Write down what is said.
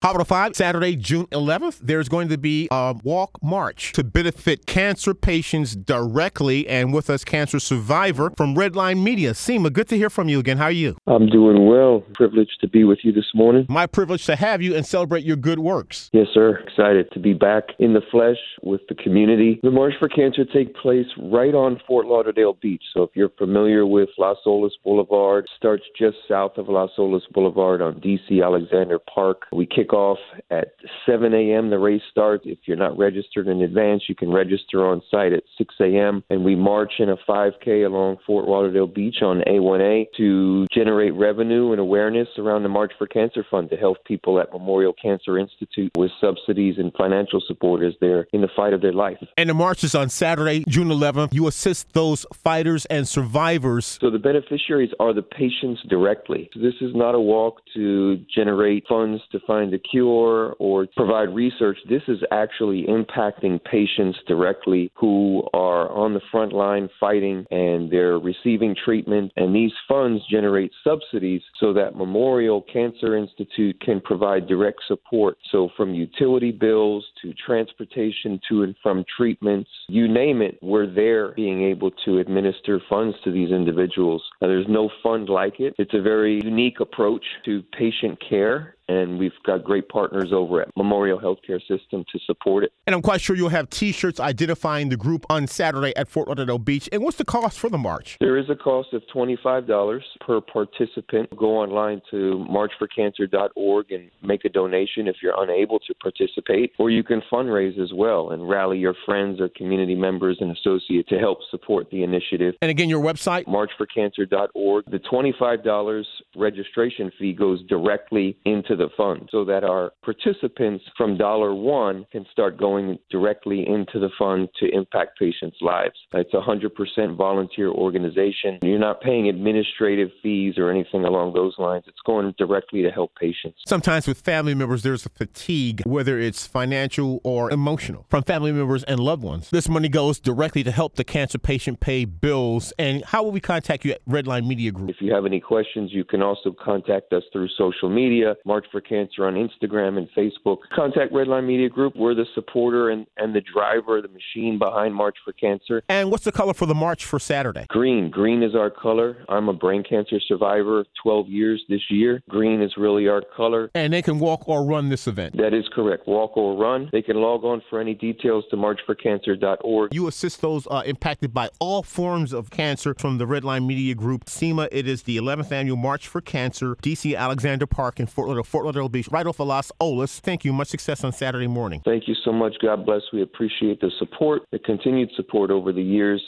Hot 5, Saturday, June 11th, there's going to be a walk march to benefit cancer patients directly and with us, cancer survivor from Redline Media. Cima, good to hear from you again. How are you? I'm doing well. Privileged to be with you this morning. My privilege to have you and celebrate your good works. Yes, sir. Excited to be back in the flesh with the community. The March for Cancer takes place right on Fort Lauderdale Beach. So if you're familiar with Las Olas Boulevard, starts just south of Las Olas Boulevard on DC Alexander Park. We kick off at 7 a.m. The race starts. If you're not registered in advance, you can register on site at 6 a.m. And we march in a 5K along Fort Lauderdale Beach on A1A to generate revenue and awareness around the March for Cancer Fund to help people at Memorial Cancer Institute with subsidies and financial support as they're in the fight of their life. And the march is on Saturday, June 11th. You assist those fighters and survivors. So the beneficiaries are the patients directly. So this is not a walk to generate funds to find a cure or provide research. This is actually impacting patients directly who are on the front line fighting and they're receiving treatment. And these funds generate subsidies so that Memorial Cancer Institute can provide direct support. So, from utility bills to transportation to and from treatments, you name it, we're there being able to administer funds to these individuals. Now, there's no fund like it. It's a very unique approach to patient care and we've got great partners over at Memorial Healthcare System to support it. And I'm quite sure you'll have T-shirts identifying the group on Saturday at Fort Lauderdale Beach. And what's the cost for the march? There is a cost of $25 per participant. Go online to marchforcancer.org and make a donation if you're unable to participate, or you can fundraise as well and rally your friends or community members and associates to help support the initiative. And again, your website? marchforcancer.org. The $25 registration fee goes directly into the fund so that our participants from dollar one can start going directly into the fund to impact patients' lives. It's a 100% volunteer organization. You're not paying administrative fees or anything along those lines. It's going directly to help patients. Sometimes with family members, there's a fatigue, whether it's financial or emotional, from family members and loved ones. This money goes directly to help the cancer patient pay bills. And how will we contact you at Redline Media Group? If you have any questions, you can also contact us through social media. March for Cancer on Instagram and Facebook. Contact Redline Media Group. We're the supporter and, and the driver, the machine behind March for Cancer. And what's the color for the march for Saturday? Green. Green is our color. I'm a brain cancer survivor, 12 years this year. Green is really our color. And they can walk or run this event? That is correct. Walk or run. They can log on for any details to marchforcancer.org. You assist those uh, impacted by all forms of cancer from the Redline Media Group. Cima, it is the 11th annual March for Cancer, DC Alexander Park in Fort Lauderdale. Fort Lauderdale Beach, right off of Las Olas. Thank you. Much success on Saturday morning. Thank you so much. God bless. We appreciate the support, the continued support over the years.